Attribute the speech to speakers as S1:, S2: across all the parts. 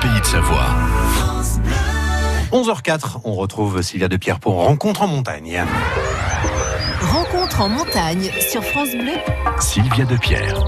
S1: pays de Savoie.
S2: 11h04, on retrouve Sylvia de Pierre pour Rencontre en montagne.
S3: Rencontre en montagne sur France Bleu.
S1: Sylvia de Pierre.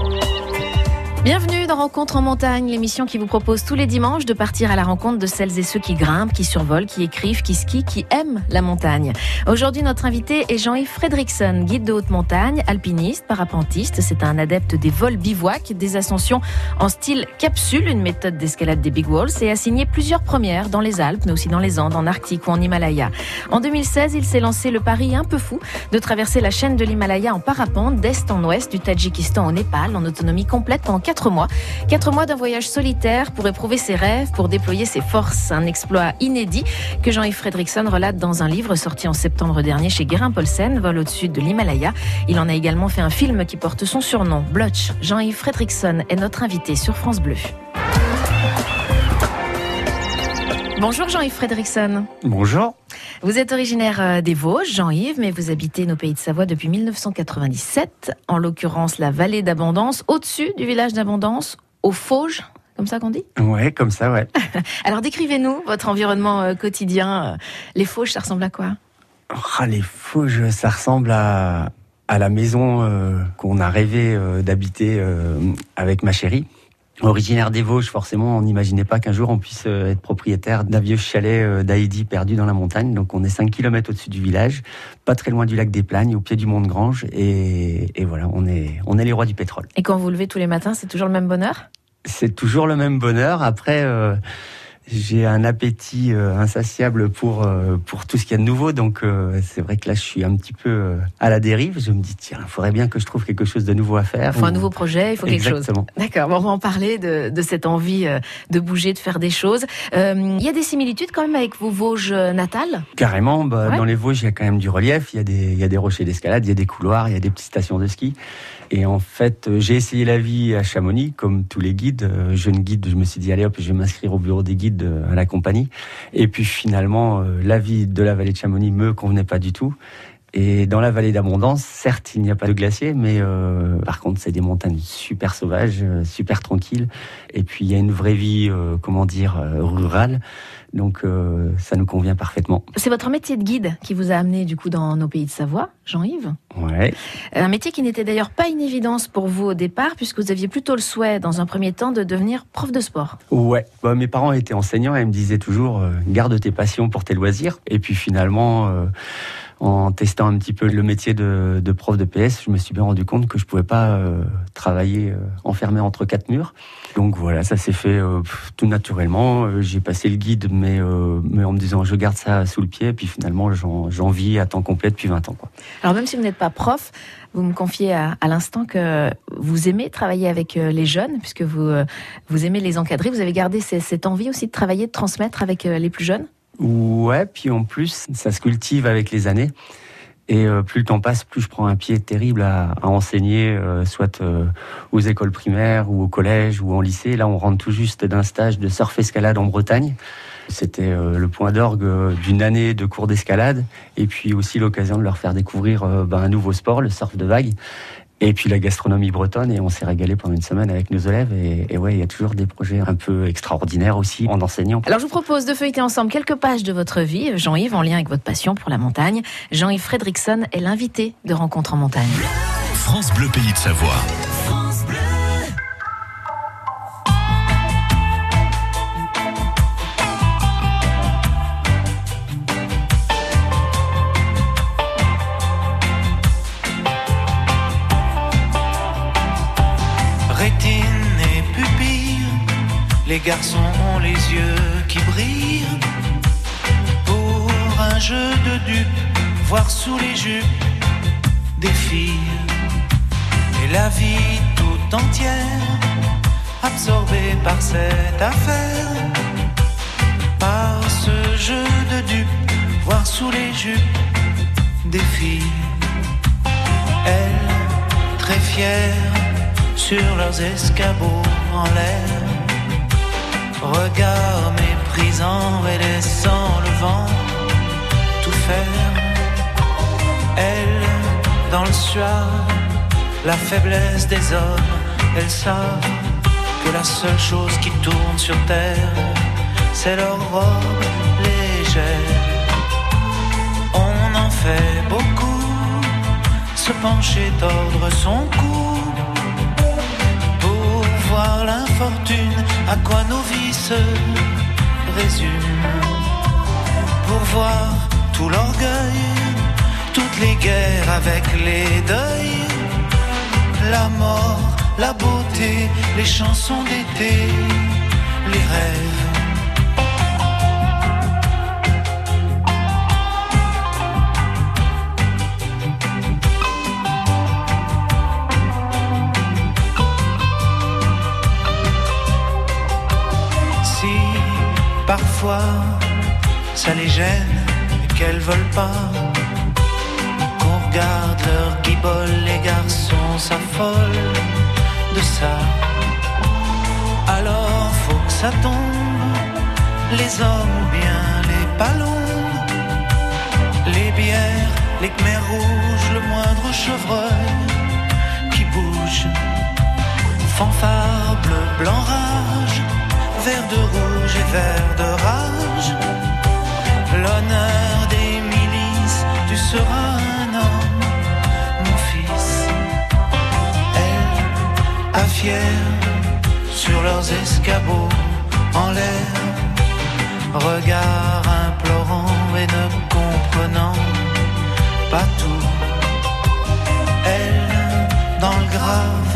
S3: Bienvenue dans Rencontre en montagne, l'émission qui vous propose tous les dimanches de partir à la rencontre de celles et ceux qui grimpent, qui survolent, qui écrivent, qui skient, qui aiment la montagne. Aujourd'hui, notre invité est Jean-Yves Fredrickson, guide de haute montagne, alpiniste, parapentiste. C'est un adepte des vols bivouac, des ascensions en style capsule, une méthode d'escalade des big walls, et a signé plusieurs premières dans les Alpes, mais aussi dans les Andes, en Arctique ou en Himalaya. En 2016, il s'est lancé le pari un peu fou de traverser la chaîne de l'Himalaya en parapente d'est en ouest, du Tadjikistan au Népal, en autonomie complète pendant 4 mois. 4 mois d'un voyage solitaire pour éprouver ses rêves, pour déployer ses forces. Un exploit inédit que Jean-Yves Fredrickson relate dans un livre sorti en septembre dernier chez Guérin Paulsen, vol au-dessus de l'Himalaya. Il en a également fait un film qui porte son surnom, Blotch. Jean-Yves Fredrickson est notre invité sur France Bleu. Bonjour Jean-Yves Fredrickson.
S2: Bonjour.
S3: Vous êtes originaire euh, des Vosges, Jean-Yves, mais vous habitez nos pays de Savoie depuis 1997, en l'occurrence la vallée d'Abondance, au-dessus du village d'Abondance, aux Fauges, comme ça qu'on dit?
S4: Ouais, comme ça, ouais.
S3: Alors décrivez-nous votre environnement euh, quotidien. Les Fauges, ça ressemble à quoi?
S4: Ah, les Fauges, ça ressemble à, à la maison euh, qu'on a rêvé euh, d'habiter euh, avec ma chérie. Originaire des Vosges, forcément, on n'imaginait pas qu'un jour on puisse euh, être propriétaire d'un vieux chalet euh, d'Haïdi perdu dans la montagne. Donc on est 5 km au-dessus du village, pas très loin du lac des Plagnes, au pied du mont de Grange. Et, et voilà, on est, on est les rois du pétrole.
S3: Et quand vous vous levez tous les matins, c'est toujours le même bonheur?
S4: C'est toujours le même bonheur. Après, euh, j'ai un appétit euh, insatiable pour euh, pour tout ce qu'il y a de nouveau. Donc euh, c'est vrai que là, je suis un petit peu à la dérive. Je me dis tiens, il faudrait bien que je trouve quelque chose de nouveau à faire.
S3: Il faut un
S4: Ou-
S3: nouveau projet, il faut quelque chose. D'accord, bon, on va en parler de, de cette envie de bouger, de faire des choses. Euh, Il y a des similitudes quand même avec vos Vosges natales?
S4: Carrément, bah,
S3: Ouais.
S4: dans les Vosges, il y a quand même du relief, il y a des, il y a des rochers d'escalade, il y a des couloirs, il y a des petites stations de ski. Et en fait, j'ai essayé la vie à Chamonix, comme tous les guides. Jeune guide, je me suis dit, allez hop, je vais m'inscrire au bureau des guides euh, à la compagnie. Et puis finalement, euh, la vie de la vallée de Chamonix me convenait pas du tout. Et dans la vallée d'Abondance, certes, il n'y a pas de glacier, mais euh, par contre, c'est des montagnes super sauvages, euh, super tranquilles. Et puis, il y a une vraie vie, euh, comment dire, rurale. Donc, euh, ça nous convient parfaitement.
S3: C'est votre métier de guide qui vous a amené du coup dans nos pays de Savoie, Jean-Yves?
S4: Ouais.
S3: Un métier qui n'était d'ailleurs pas une évidence pour vous au départ, puisque vous aviez plutôt le souhait, dans un premier temps, de devenir prof de sport.
S4: Ouais. Bah, mes parents étaient enseignants et ils me disaient toujours garde tes passions pour tes loisirs. Et puis finalement, en testant un petit peu le métier de, prof de PS, je me suis bien rendu compte que je pouvais pas euh, travailler euh, enfermé entre quatre murs. Donc voilà, ça s'est fait euh, tout naturellement. J'ai passé le guide, mais, en me disant je garde ça sous le pied. Puis finalement, j'en vis à temps complet depuis 20 ans.
S3: Alors même si vous n'êtes pas prof, vous me confiez à, à l'instant que vous aimez travailler avec les jeunes, puisque vous, vous aimez les encadrer. Vous avez gardé cette envie aussi de travailler, de transmettre avec les plus jeunes?
S4: Ouais, puis en plus, ça se cultive avec les années. Et euh, plus le temps passe, plus je prends un pied terrible à, enseigner, euh, soit euh, aux écoles primaires ou au collège ou en lycée. Là, on rentre tout juste d'un stage de surf-escalade en Bretagne. C'était le point d'orgue d'une année de cours d'escalade et puis aussi l'occasion de leur faire découvrir ben, un nouveau sport, le surf de vague. Et puis la gastronomie bretonne, et on s'est régalé pendant une semaine avec nos élèves. Et, et ouais, il y a toujours des projets un peu extraordinaires aussi en enseignant.
S3: Alors je vous propose de feuilleter ensemble quelques pages de votre vie, Jean-Yves, en lien avec votre passion pour la montagne. Jean-Yves Fredrickson est l'invité de Rencontre en montagne.
S1: France Bleu Pays de Savoie.
S5: Les garçons ont les yeux qui brillent. Pour un jeu de dupes, voir sous les jupes des filles. Et la vie tout entière, absorbée par cette affaire. Par ce jeu de dupes, voir sous les jupes des filles. Elles, très fières, sur leurs escabeaux en l'air. Regard méprisant et laissant le vent tout faire. Elles, dans le soir, la faiblesse des hommes, elles savent que la seule chose qui tourne sur terre, c'est leur robe légère. On en fait beaucoup, se pencher, tordre son cou, voir l'infortune, à quoi nos vies se résument, pour voir tout l'orgueil, toutes les guerres avec les deuils, la mort, la beauté, les chansons d'été, les rêves. Parfois ça les gêne qu'elles veulent pas qu'on regarde leur guibole, les garçons s'affolent de ça. Alors faut que ça tombe, les hommes ou bien les ballons, les bières, les khmers rouges, le moindre chevreuil qui bouge. Fanfare bleu, blanc, rage, vert de rouge et vert de rage. L'honneur des milices, tu seras un homme, mon fils. Elle, à sur leurs escabeaux, en l'air, regard implorant et ne comprenant pas tout. Elle, dans le grave,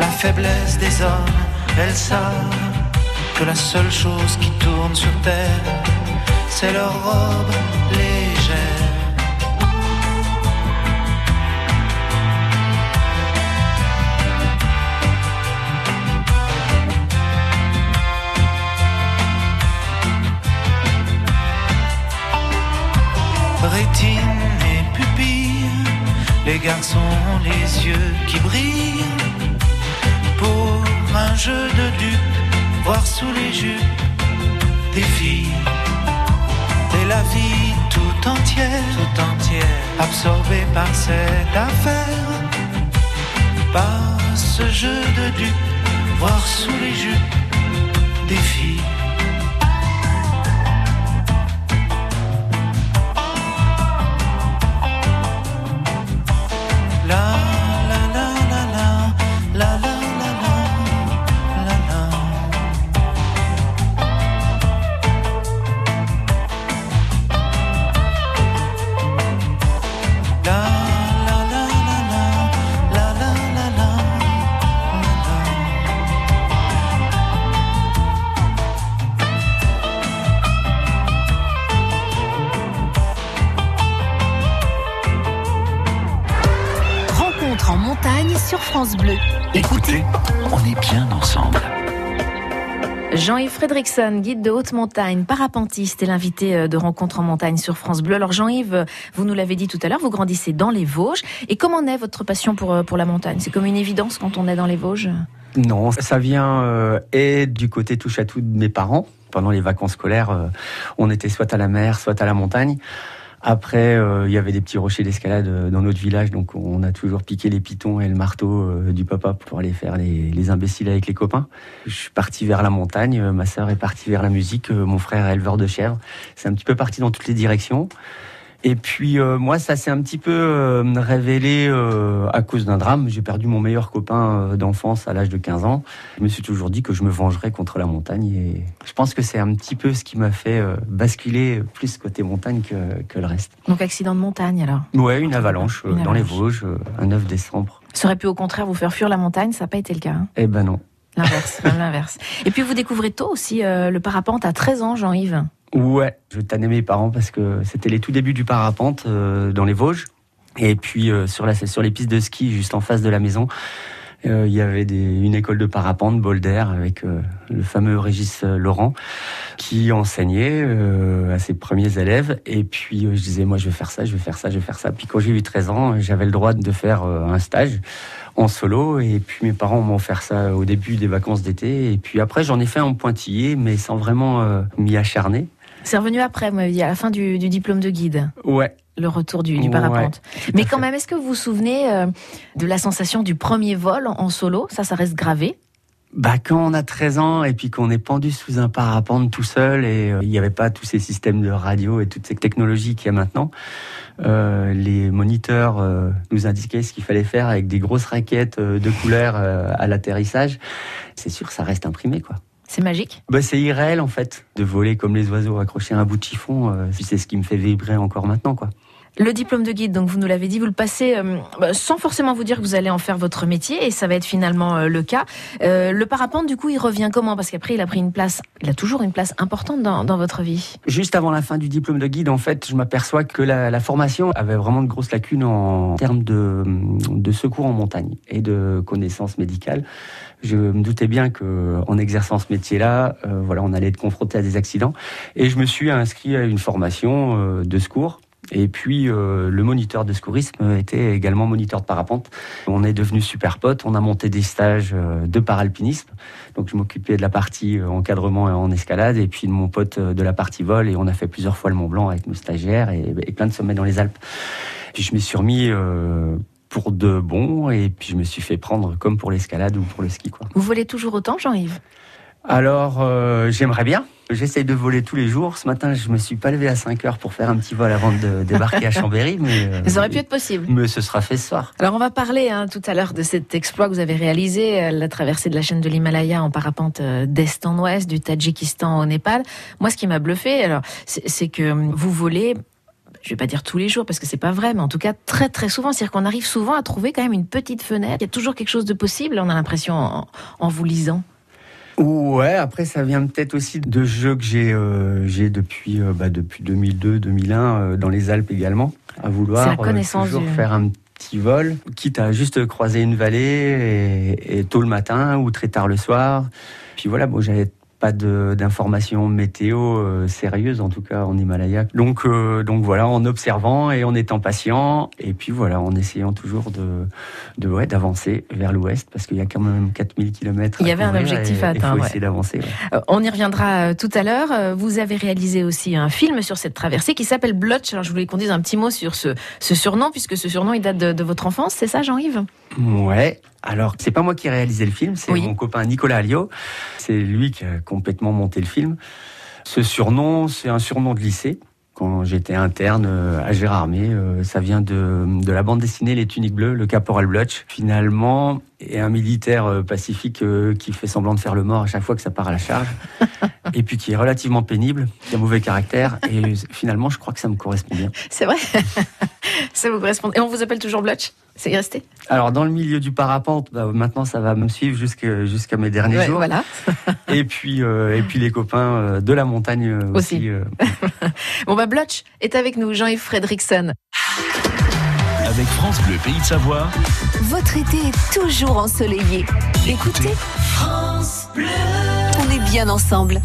S5: la faiblesse des hommes, elles savent que la seule chose qui tourne sur terre, c'est leur robe légère. Rétine et pupille, les garçons ont les yeux qui brillent pour un jeu de dupes, voir sous les jupes des filles. Et la vie tout entière, tout entière, absorbée par cette affaire, par ce jeu de dupes, voir sous les jupes des filles.
S6: France Bleu.
S1: Écoutez, on est bien ensemble.
S3: Jean-Yves Fredrickson, guide de haute montagne, parapentiste et l'invité euh, de Rencontre en montagne sur France Bleu. Alors Jean-Yves, vous nous l'avez dit tout à l'heure, vous grandissez dans les Vosges. Et comment naît votre passion pour, euh, pour la montagne? C'est comme une évidence quand on est dans les Vosges?
S4: Non, ça vient euh, et du côté touche à tout de mes parents. Pendant les vacances scolaires, euh, on était soit à la mer, soit à la montagne. Après, euh, il y avait des petits rochers d'escalade euh, dans notre village, donc on a toujours piqué les pitons et le marteau euh, du papa pour aller faire les, les imbéciles avec les copains. Je suis parti vers la montagne, ma sœur est partie vers la musique, mon frère est éleveur de chèvres. C'est un petit peu parti dans toutes les directions. Et puis euh, moi, ça s'est un petit peu euh, révélé euh, à cause d'un drame. J'ai perdu mon meilleur copain d'enfance à l'âge de 15 ans. Je me suis toujours dit que je me vengerais contre la montagne. Et je pense que c'est un petit peu ce qui m'a fait basculer plus côté montagne que, que le reste.
S3: Donc accident de montagne alors
S4: Ouais, une avalanche dans les. Vosges, un 9 décembre.
S3: Ça aurait pu au contraire vous faire fuir la montagne, ça n'a pas été le cas. hein
S4: Eh ben non.
S3: L'inverse, même l'inverse. Et puis vous découvrez tôt aussi le parapente à 13 ans, Jean-Yves.
S4: Ouais, je tannais mes parents parce que c'était les tout débuts du parapente euh, dans les Vosges. Et puis euh, sur, les pistes de ski juste en face de la maison, euh, il y avait une école de parapente, Boulder, avec le fameux Régis Laurent, qui enseignait à ses premiers élèves. Et puis je disais, moi je vais faire ça, je vais faire ça, je vais faire ça. Puis quand j'ai eu 13 ans, j'avais le droit de faire un stage en solo. Et puis mes parents m'ont offert ça au début des vacances d'été. Et puis après, j'en ai fait en pointillé, mais sans vraiment m'y acharner.
S3: C'est revenu après, vous m'avez dit, à la fin du, du diplôme de guide,
S4: Ouais.
S3: le retour du, parapente. Mais quand
S4: fait.
S3: même, est-ce que vous vous souvenez euh, de la sensation du premier vol en, solo? Ça, ça reste gravé?
S4: bah, quand on a 13 ans et puis qu'on est pendu sous un parapente tout seul et euh, il n'y avait pas tous ces systèmes de radio et toutes ces technologies qu'il y a maintenant, euh, les moniteurs euh, nous indiquaient ce qu'il fallait faire avec des grosses raquettes de couleur à l'atterrissage. C'est sûr, ça reste imprimé, quoi.
S3: C'est magique.
S4: Bah, c'est irréel en fait de voler comme les oiseaux accrochés à un bout de chiffon. euh, c'est ce qui me fait vibrer encore maintenant, quoi.
S3: Le diplôme de guide, donc vous nous l'avez dit, vous le passez euh, bah, sans forcément vous dire que vous allez en faire votre métier, et ça va être finalement euh, le cas. Euh, le parapente, du coup, il revient comment? Parce qu'après, il a pris une place, il a toujours une place importante dans, dans votre vie.
S4: Juste avant la fin du diplôme de guide, en fait, je m'aperçois que la, la formation avait vraiment de grosses lacunes en termes de, de secours en montagne et de connaissances médicales. Je me doutais bien que en exerçant ce métier-là, euh, voilà, on allait être confronté à des accidents, et je me suis inscrit à une formation euh, de secours. Et puis euh, le moniteur de secourisme était également moniteur de parapente. On est devenus super potes. On a monté des stages euh, de paralpinisme. Donc je m'occupais de la partie euh, encadrement et en escalade, et puis de mon pote de la partie vol. Et on a fait plusieurs fois le Mont Blanc avec nos stagiaires et, plein de sommets dans les Alpes. Puis je m'y suis remis pour de bon, et puis je me suis fait prendre comme pour l'escalade ou pour le ski.
S3: Vous volez toujours autant, Jean-Yves?
S4: Alors euh, j'aimerais bien. J'essaye de voler tous les jours. Ce matin, je me suis pas levé à 5 heures pour faire un petit vol avant de débarquer à Chambéry, mais euh,
S3: Ça aurait pu être possible.
S4: mais ce sera fait ce soir.
S3: Alors on va parler hein, tout à l'heure de cet exploit que vous avez réalisé, euh, la traversée de la chaîne de l'Himalaya en parapente euh, d'est en ouest, du Tadjikistan au Népal. Moi, ce qui m'a bluffé, alors, c'est que hum, vous volez. Je vais pas dire tous les jours parce que c'est pas vrai, mais en tout cas très très souvent. C'est-à-dire qu'on arrive souvent à trouver quand même une petite fenêtre. Il y a toujours quelque chose de possible. On a l'impression en, en vous lisant.
S4: Ouais, après ça vient peut-être aussi de jeux que j'ai euh, j'ai depuis euh, bah, depuis 2002 2001 euh, dans les Alpes également à vouloir toujours
S3: du-
S4: faire un petit vol quitte à juste croiser une vallée et, et tôt le matin ou très tard le soir. Puis voilà, bon j'avais pas d'informations météo euh, sérieuses en tout cas en Himalaya. Donc euh, donc voilà, en observant et en étant patient et puis voilà, en essayant toujours de de ouais, d'avancer vers l'ouest parce qu'il y a quand même 4000 km.
S3: Il y avait un objectif à
S4: Il faut
S3: atteindre, ouais.
S4: essayer d'avancer. ouais.
S3: Euh, on y reviendra tout à l'heure. Vous avez réalisé aussi un film sur cette traversée qui s'appelle Blotch. Alors je voulais qu'on dise un petit mot sur ce, ce surnom, puisque ce surnom il date de, de votre enfance, c'est ça Jean-Yves?
S4: Ouais. Alors, c'est pas moi qui ai réalisé le film, c'est
S3: Oui.
S4: mon copain Nicolas Alliot. C'est lui qui a complètement monté le film. Ce surnom, c'est un surnom de lycée. Quand j'étais interne euh, à Gérardmer, euh, ça vient de, de la bande dessinée Les Tuniques Bleues, le caporal Blutch. Finalement, est un militaire euh, pacifique qui fait semblant de faire le mort à chaque fois que ça part à la charge. et puis qui est relativement pénible, qui a mauvais caractère. Et finalement, je crois que ça me correspond bien.
S3: C'est vrai Ça vous correspond. Et on vous appelle toujours Blotch C'est resté
S4: Alors, dans le milieu du parapente, bah, maintenant, ça va me suivre jusqu'à mes derniers
S3: Ouais,
S4: jours.
S3: Voilà.
S4: Et puis, euh, et puis les copains euh, de la montagne euh, aussi.
S3: Aussi.
S4: euh.
S3: Bon bah Blotch est avec nous, Jean-Yves Fredrickson.
S1: Avec France Bleu Pays de Savoie,
S6: Votre été est toujours ensoleillé. Écoutez, France Bleu. On est bien ensemble.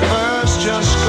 S5: at first just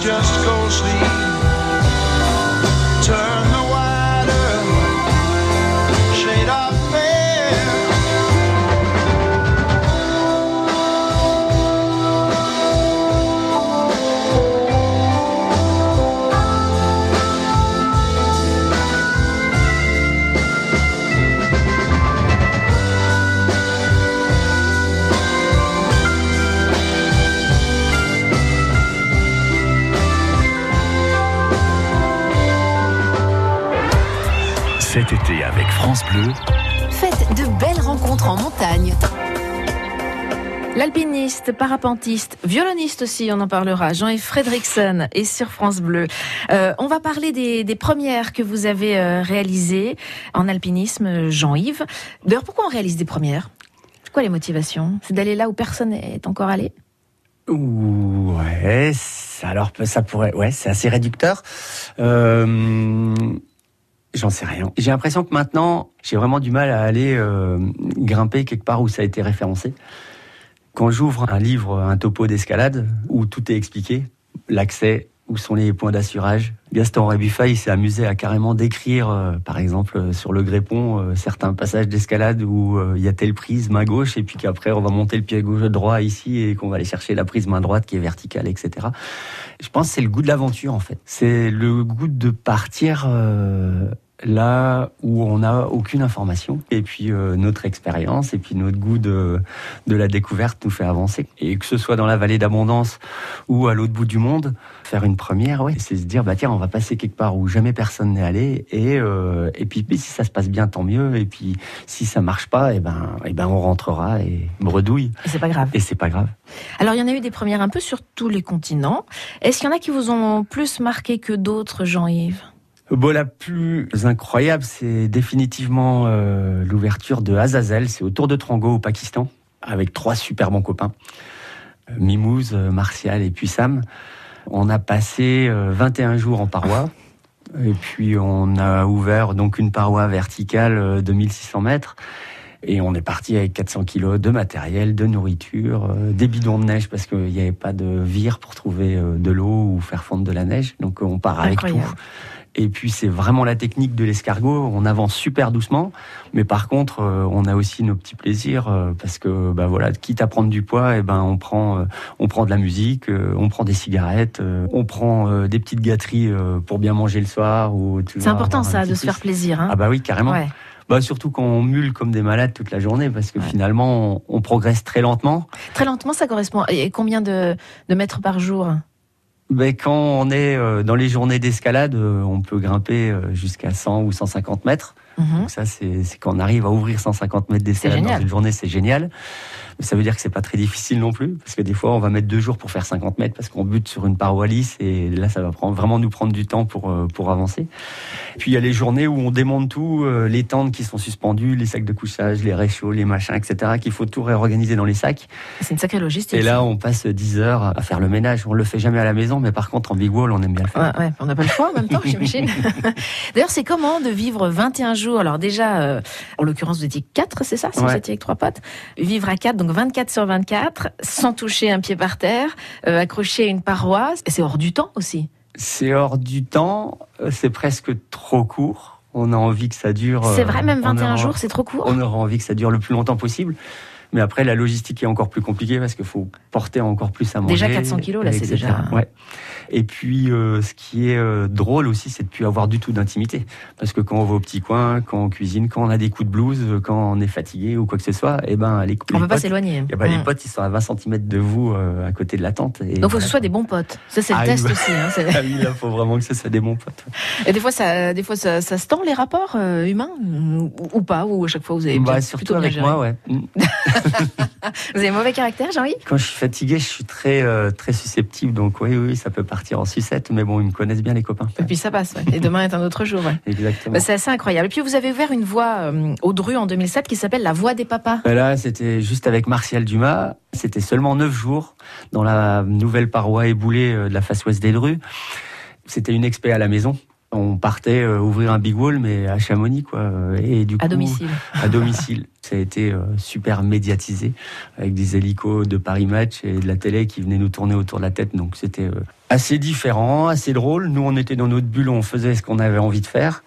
S5: just go sleep.
S1: Cet été avec France Bleu,
S6: Faites de belles rencontres en montagne.
S3: L'alpiniste, parapentiste, violoniste aussi, on en parlera. Jean-Yves Fredrickson est sur France Bleu. Euh, on va parler des, des premières que vous avez euh, réalisées en alpinisme, Jean-Yves. D'ailleurs, pourquoi on réalise des premières? C'est quoi les motivations? C'est d'aller là où personne n'est encore allé?
S4: Ouais, alors ça pourrait, ouais, c'est assez réducteur. Euh, J'en sais rien. J'ai l'impression que maintenant, j'ai vraiment du mal à aller euh, grimper quelque part où ça a été référencé. Quand j'ouvre un livre, un topo d'escalade, où tout est expliqué, l'accès, où sont les points d'assurage. Gaston Rébuffat, il s'est amusé à carrément décrire, euh, par exemple, euh, sur le Grépon, euh, certains passages d'escalade où il y a telle prise main gauche, et puis qu'après on va monter le pied gauche droit ici, et qu'on va aller chercher la prise main droite qui est verticale, etc. Je pense que c'est le goût de l'aventure, en fait. C'est le goût de partir là où on n'a aucune information. Et puis euh, notre expérience et puis notre goût de, de la découverte nous fait avancer. Et que ce soit dans la vallée d'abondance ou à l'autre bout du monde, faire une première, ouais, c'est se dire, bah tiens, on va passer quelque part où jamais personne n'est allé. Et, euh, et puis, si ça se passe bien, tant mieux. Et puis si ça marche pas, et ben, et ben on rentrera et bredouille.
S3: Et c'est pas grave.
S4: Et c'est pas grave.
S3: Alors, il y en a eu des premières un peu sur tous les continents. Est-ce qu'il y en a qui vous ont plus marqué que d'autres, Jean-Yves?
S4: Bon, la plus incroyable, c'est définitivement euh, l'ouverture de Azazel. C'est autour de Trango au Pakistan, avec trois super bons copains, Euh, Mimouz, euh, Martial et puis Sam. On a passé euh, 21 jours en paroi. Et puis on a ouvert donc une paroi verticale de 1600 mètres. Et on est parti avec 400 kilos de matériel, de nourriture, des bidons de neige parce qu'il n'y avait pas de vire pour trouver de l'eau ou faire fondre de la neige. Donc on part avec tout. Et puis c'est vraiment la technique de l'escargot. On avance super doucement, mais par contre euh, on a aussi nos petits plaisirs euh, parce que bah voilà, quitte à prendre du poids, et ben on prend euh, on prend de la musique, on prend des cigarettes, on prend des petites gâteries pour bien manger le soir ou
S3: C'est important, ça, de se faire plaisir. Hein
S4: Ah bah oui, carrément.
S3: ouais.
S4: Bah surtout quand on mule comme des malades toute la journée, parce que
S3: Ouais.
S4: finalement on, on progresse très lentement.
S3: Très lentement, ça correspond. Et combien de, de mètres par jour?
S4: Mais quand on est euh, dans les journées d'escalade, euh, on peut grimper euh, jusqu'à 100 ou 150 mètres.
S3: Mhm.
S4: Donc ça, c'est quand on arrive à ouvrir 150 mètres
S3: C'est
S4: dans une journée, c'est génial. Mais ça veut dire que c'est pas très difficile non plus, parce que des fois, on va mettre deux jours pour faire 50 mètres, parce qu'on bute sur une paroi lisse, et là, ça va prendre, vraiment nous prendre du temps pour, euh, pour avancer. Puis il y a les journées où on démonte tout, euh, les tentes qui sont suspendues, les sacs de couchage, les réchauds, les machins, etc., qu'il faut tout réorganiser dans les sacs.
S3: C'est une sacrée logistique.
S4: Et là, on passe 10 heures à faire le ménage. On le fait jamais à la maison, mais par contre, en big wall, on aime bien le faire.
S3: Ouais, ouais, on n'a pas le choix en même temps, j'imagine. D'ailleurs, c'est comment de vivre 21 jours Alors déjà, euh, en l'occurrence, vous étiez 4, c'est ça Si vous
S4: Ouais.
S3: étiez avec trois potes. Vivre à 4, donc 24 sur 24, sans toucher un pied par terre, euh, accroché à une paroi. Et c'est hors du temps aussi.
S4: C'est hors du temps, euh, c'est presque trop court. On a envie que ça dure.
S3: C'est
S4: euh,
S3: vrai, même
S4: on
S3: 21
S4: aura-
S3: jours, c'est trop court.
S4: On aura envie que ça dure le plus longtemps possible. Mais après, la logistique est encore plus compliquée parce qu'il faut porter encore plus à manger.
S3: Déjà 400 kilos, là, c'est déjà-
S4: Ouais. Et puis, euh, ce qui est euh, drôle aussi, c'est de plus avoir du tout d'intimité. Parce que quand on va au petit coin, quand on cuisine, quand on a des coups de blues, quand on est fatigué ou quoi que ce soit, eh ben, les,
S3: On
S4: les
S3: peut pas s'éloigner.
S4: eh ben, les
S3: Mm.
S4: potes, ils sont à 20 cm de vous euh, à côté de la tente. Et
S3: Donc, il faut que ce soit des bons potes. Ça, c'est le
S4: Ah,
S3: test
S4: oui.
S3: aussi. hein, c'est-
S4: Ah oui, là, faut vraiment que ce soit des bons potes.
S3: Et des fois, ça, des fois, ça, ça se tend les rapports humains ou, ou pas Ou à chaque fois, vous avez
S4: Bah, surtout
S3: plutôt bien
S4: avec moi, ouais.
S3: Vous avez mauvais caractère, Jean-Yves?
S4: Quand je suis fatigué, je suis très euh, très susceptible, donc oui, oui, ça peut partir en sucette, mais bon, ils me connaissent bien les copains.
S3: Et puis ça passe. ouais. Et demain est un autre jour. ouais.
S4: Exactement.
S3: Bah, c'est assez incroyable. Et puis vous avez ouvert une voie euh, au Dru en 2007 qui s'appelle la Voie des Papas.
S4: Bah Là, c'était juste avec Martial Dumas. C'était seulement neuf jours dans la nouvelle paroi éboulée euh, de la face ouest des Drus. C'était une expé à la maison. On partait euh, ouvrir un big wall, mais à Chamonix, quoi. Et du
S3: À
S4: coup,
S3: domicile.
S4: à domicile. Ça a été euh, super médiatisé avec des hélicos de Paris Match et de la télé qui venaient nous tourner autour de la tête. Donc c'était euh, assez différent, assez drôle. Nous, on était dans notre bulle, on faisait ce qu'on avait envie de faire.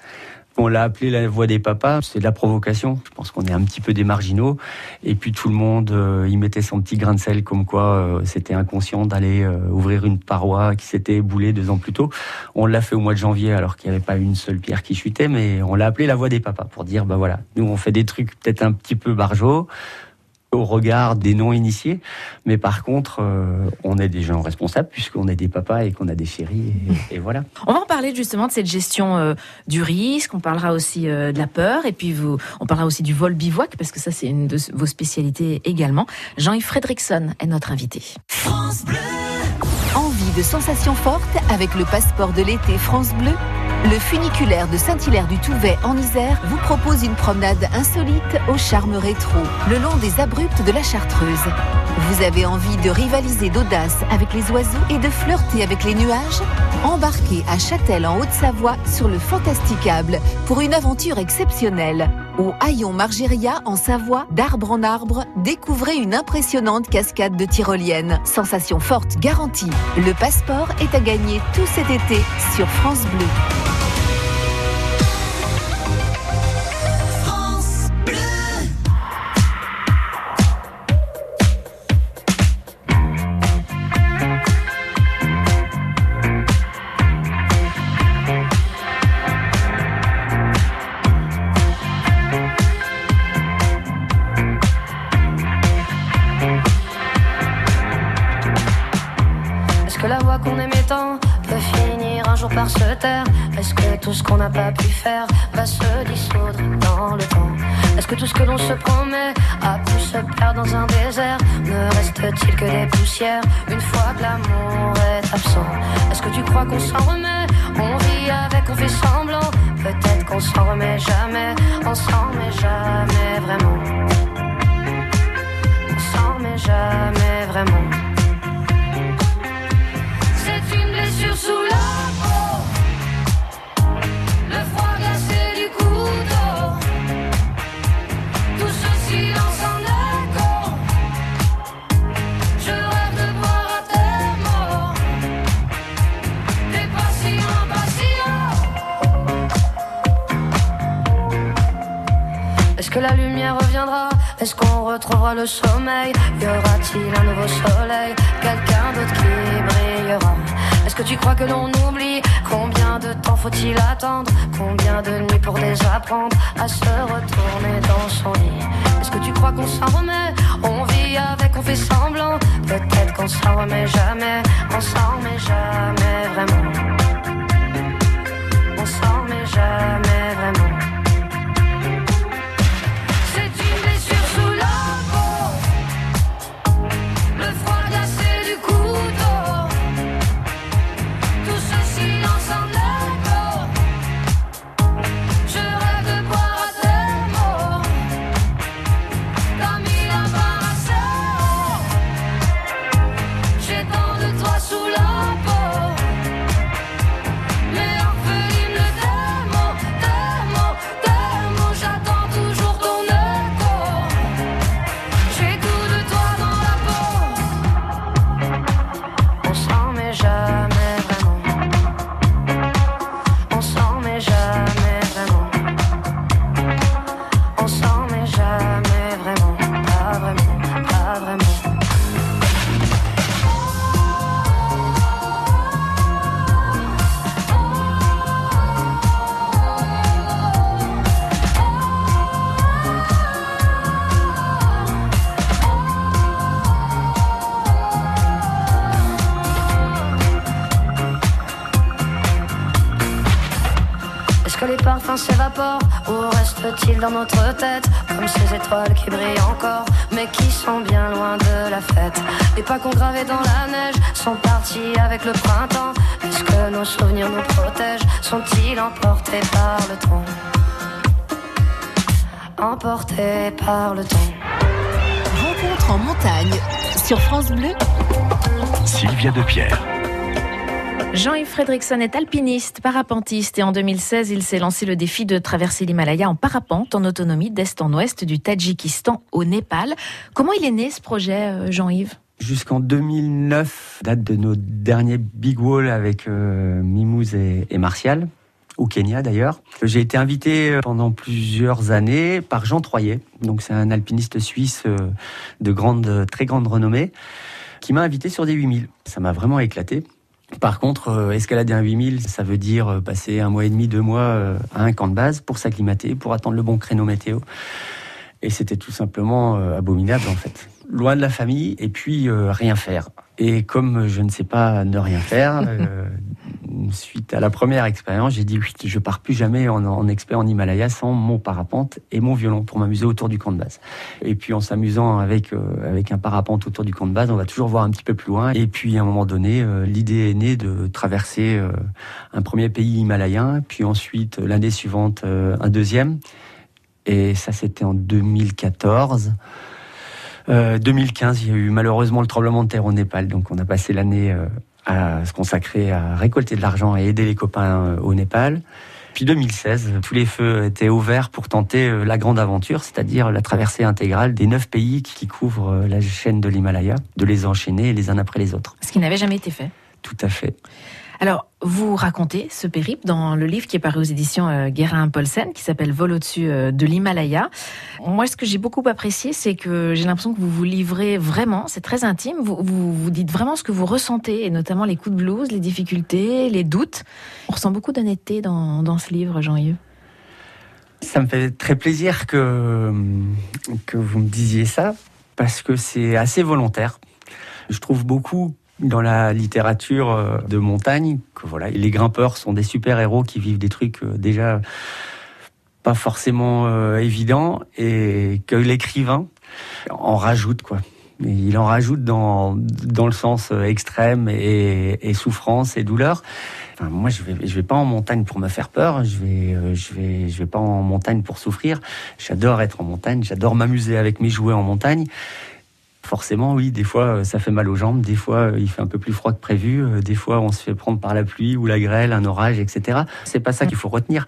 S4: On l'a appelé la voix des papas. C'est de la provocation. Je pense qu'on est un petit peu des marginaux. Et puis tout le monde euh, y mettait son petit grain de sel, comme quoi euh, c'était inconscient d'aller euh, ouvrir une paroi qui s'était éboulée deux ans plus tôt. On l'a fait au mois de janvier, alors qu'il n'y avait pas une seule pierre qui chutait, mais on l'a appelé la voix des papas pour dire, bah voilà, nous on fait des trucs peut-être un petit peu barjots. Au regard des non-initiés. Mais par contre, euh, on est des gens responsables puisqu'on est des papas et qu'on a des chéris. Et, voilà.
S3: On va en parler justement de cette gestion euh, du risque. On parlera aussi euh, de la peur. Et puis, vous, on parlera aussi du vol bivouac parce que ça, c'est une de vos spécialités également. Jean-Yves Fredrickson est notre invité. France Bleu.
S6: Envie de sensations fortes avec le passeport de l'été France Bleu le funiculaire de Saint-Hilaire-du-Touvet en Isère vous propose une promenade insolite au charme rétro, le long des abrupts de la Chartreuse. Vous avez envie de rivaliser d'audace avec les oiseaux et de flirter avec les nuages? Embarquez à Châtel en Haute-Savoie sur le Fantasticable pour une aventure exceptionnelle. Au Haillon Margéria en Savoie, d'arbre en arbre, découvrez une impressionnante cascade de tyroliennes. Sensation forte garantie. Le passeport est à gagner tout cet été sur France Bleu.
S7: L'amour est Combien de temps faut-il attendre? Combien de nuits pour désapprendre À se retourner dans son lit? Est-ce que tu crois qu'on s'en remet? On vit avec, on fait semblant. Peut-être qu'on s'en remet jamais. On s'en remet jamais vraiment dans notre tête Comme ces étoiles qui brillent encore Mais qui sont bien loin de la fête? Les pas qu'on gravait dans la neige Sont partis avec le printemps. Est-ce que nos souvenirs nous protègent? Sont-ils emportés par le temps? Emportés par le temps.
S6: Rencontre en montagne Sur France Bleu.
S1: Sylvia de Pierre
S3: Jean-Yves Fredrickson est alpiniste, parapentiste et en 2016, il s'est lancé le défi de traverser l'Himalaya en parapente en autonomie d'est en ouest du Tadjikistan au Népal. Comment il est né ce projet, euh, Jean-Yves?
S4: Jusqu'en 2009, date de nos derniers big walls avec euh, Mimouz et, Martial, au Kenya d'ailleurs. J'ai été invité euh, pendant plusieurs années par Jean Troyer, donc c'est un alpiniste suisse de grande, très grande renommée, qui m'a invité sur des 8000. Ça m'a vraiment éclaté. Par contre, euh, escalader un 8000, ça veut dire euh, passer un mois et demi, deux mois euh, à un camp de base pour s'acclimater, pour attendre le bon créneau météo. Et c'était tout simplement abominable en fait. Loin de la famille et puis rien faire. Et comme je ne sais pas ne rien faire, euh, suite à la première expérience, j'ai dit oui, je pars plus jamais en, en expert en Himalaya sans mon parapente et mon violon pour m'amuser autour du camp de base. Et puis en s'amusant avec euh, avec un parapente autour du camp de base, on va toujours voir un petit peu plus loin. Et puis à un moment donné, euh, l'idée est née de traverser un premier pays himalayen, puis ensuite l'année suivante un deuxième. Et ça, c'était en 2014. Euh, 2015, il y a eu malheureusement le tremblement de terre au Népal, donc on a passé l'année euh, à se consacrer à récolter de l'argent et aider les copains euh, au Népal. Puis 2016, tous les feux étaient ouverts pour tenter euh, la grande aventure, c'est-à-dire la traversée intégrale des neuf pays qui couvrent euh, la chaîne de l'Himalaya, de les enchaîner les uns après les autres.
S3: Ce qui n'avait jamais été fait.
S4: Tout à fait.
S3: Alors, vous racontez ce périple dans le livre qui est paru aux éditions euh, Guérin Paulsen, qui s'appelle Vol au-dessus euh, de l'Himalaya. Moi, ce que j'ai beaucoup apprécié, c'est que j'ai l'impression que vous vous livrez vraiment, c'est très intime, vous, vous, vous dites vraiment ce que vous ressentez, et notamment les coups de blues, les difficultés, les doutes. On ressent beaucoup d'honnêteté dans, dans ce livre, Jean-Yves.
S4: Ça me fait très plaisir que, que vous me disiez ça, parce que c'est assez volontaire. Je trouve beaucoup dans la littérature euh, de montagne que voilà, les grimpeurs sont des super-héros qui vivent des trucs euh, déjà pas forcément euh, évidents et que l'écrivain en rajoute quoi. Il en rajoute dans, dans le sens extrême et, et souffrance et douleur. Moi, je vais, je vais pas en montagne pour me faire peur. Je vais, je vais, je vais pas en montagne pour souffrir. J'adore être en montagne. J'adore m'amuser avec mes jouets en montagne. Forcément, oui, des fois, euh, ça fait mal aux jambes. Des fois, euh, il fait un peu plus froid que prévu. euh, Des fois, on se fait prendre par la pluie ou la grêle, un orage, etc. C'est pas ça qu'il faut retenir.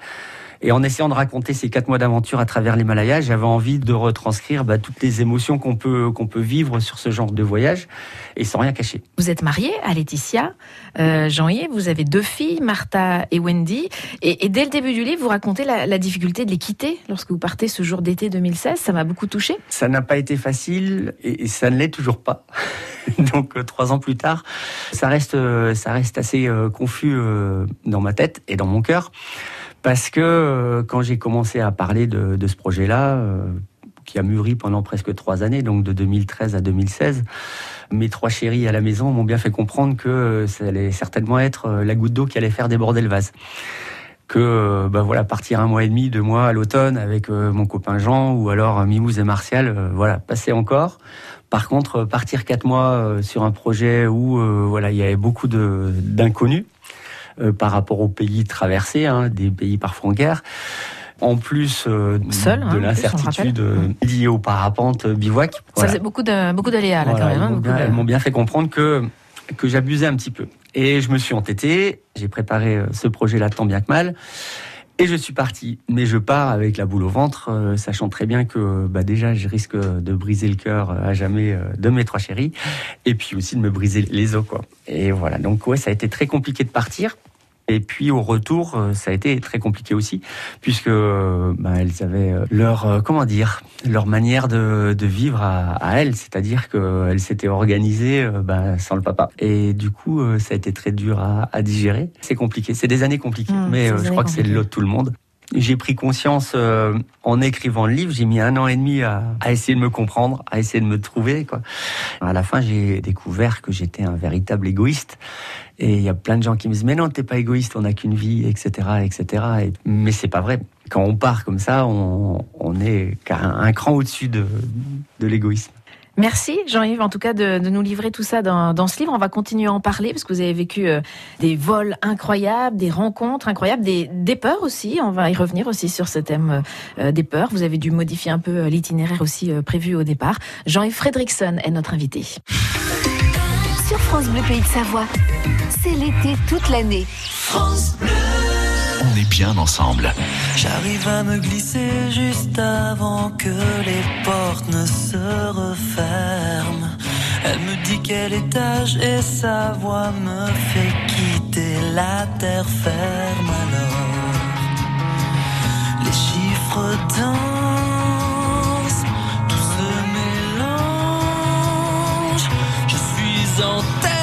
S4: Et en essayant de raconter ces quatre mois d'aventure à travers l'Himalaya, j'avais envie de retranscrire bah, toutes les émotions qu'on peut qu'on peut vivre sur ce genre de voyage et sans rien cacher.
S3: Vous êtes marié à Laetitia, euh, Jean-Yves, vous avez deux filles, Martha et Wendy, et, et dès le début du livre, vous racontez la, la difficulté de les quitter lorsque vous partez ce jour d'été 2016. Ça m'a beaucoup touché.
S4: Ça n'a pas été facile et, et ça ne l'est toujours pas. Donc euh, trois ans plus tard, ça reste euh, ça reste assez euh, confus dans ma tête et dans mon cœur parce que euh, quand j'ai commencé à parler de, de ce projet-là, euh, qui a mûri pendant presque trois années, donc de 2013 à 2016, mes trois chéris à la maison m'ont bien fait comprendre que euh, ça allait certainement être la goutte d'eau qui allait faire déborder le vase. Que bah voilà partir un mois et demi, deux mois à l'automne avec mon copain Jean ou alors Mimouze et Martial, voilà passer encore. Par contre, partir quatre mois sur un projet où euh, voilà il y avait beaucoup d'inconnus euh, par rapport aux pays traversés, hein, des pays parfois en guerre. En plus euh,
S3: Seul, hein,
S4: de l'incertitude euh, liée au parapente euh, bivouac.
S3: Ça
S4: Voilà.
S3: faisait beaucoup de beaucoup d'aléas là
S4: Voilà,
S3: quand même.
S4: elles
S3: hein,
S4: m'ont bien,
S3: de-
S4: bien fait comprendre que, que j'abusais un petit peu. Et je me suis entêté, j'ai préparé euh, ce projet-là tant bien que mal, et je suis parti. Mais je pars avec la boule au ventre, euh, sachant très bien que bah, déjà je risque de briser le cœur à jamais euh, de mes trois chéris, et puis aussi de me briser les os. Quoi. Et voilà, donc ouais, ça a été très compliqué de partir. Et puis au retour, euh, ça a été très compliqué aussi, puisque bah, elles avaient euh, leur comment dire, leur manière de, de vivre à, à elles, c'est-à-dire qu'elles s'étaient organisées bah, sans le papa. Et du coup, ça a été très dur à, à digérer. C'est compliqué, c'est des années compliquées,
S3: Mmh,
S4: mais je crois que c'est le lot de tout le monde. J'ai pris conscience euh, en écrivant le livre. J'ai mis un an et demi à, essayer de me comprendre, à essayer de me trouver. Quoi. À la fin, j'ai découvert que j'étais un véritable égoïste. Et il y a plein de gens qui me disent mais non, t'es pas égoïste, on n'a qu'une vie, etc., etc. Et, mais c'est pas vrai. Quand on part comme ça, on, est un, un cran au-dessus de, de l'égoïsme.
S3: Merci Jean-Yves en tout cas de, de nous livrer tout ça dans, dans ce livre. On va continuer à en parler parce que vous avez vécu euh, des vols incroyables, des rencontres incroyables, des, des peurs aussi. On va y revenir aussi sur ce thème euh, des peurs. Vous avez dû modifier un peu euh, l'itinéraire aussi euh, prévu au départ. Jean-Yves Fredrickson est notre invité.
S6: Sur France Bleu Pays de Savoie, c'est l'été toute l'année.
S1: On est bien ensemble.
S5: J'arrive à me glisser juste avant que les portes ne se referment. Elle me dit quel étage et sa voix me fait quitter la terre ferme alors. Les chiffres dansent, tout se mélange. Je suis en tête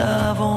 S5: glisser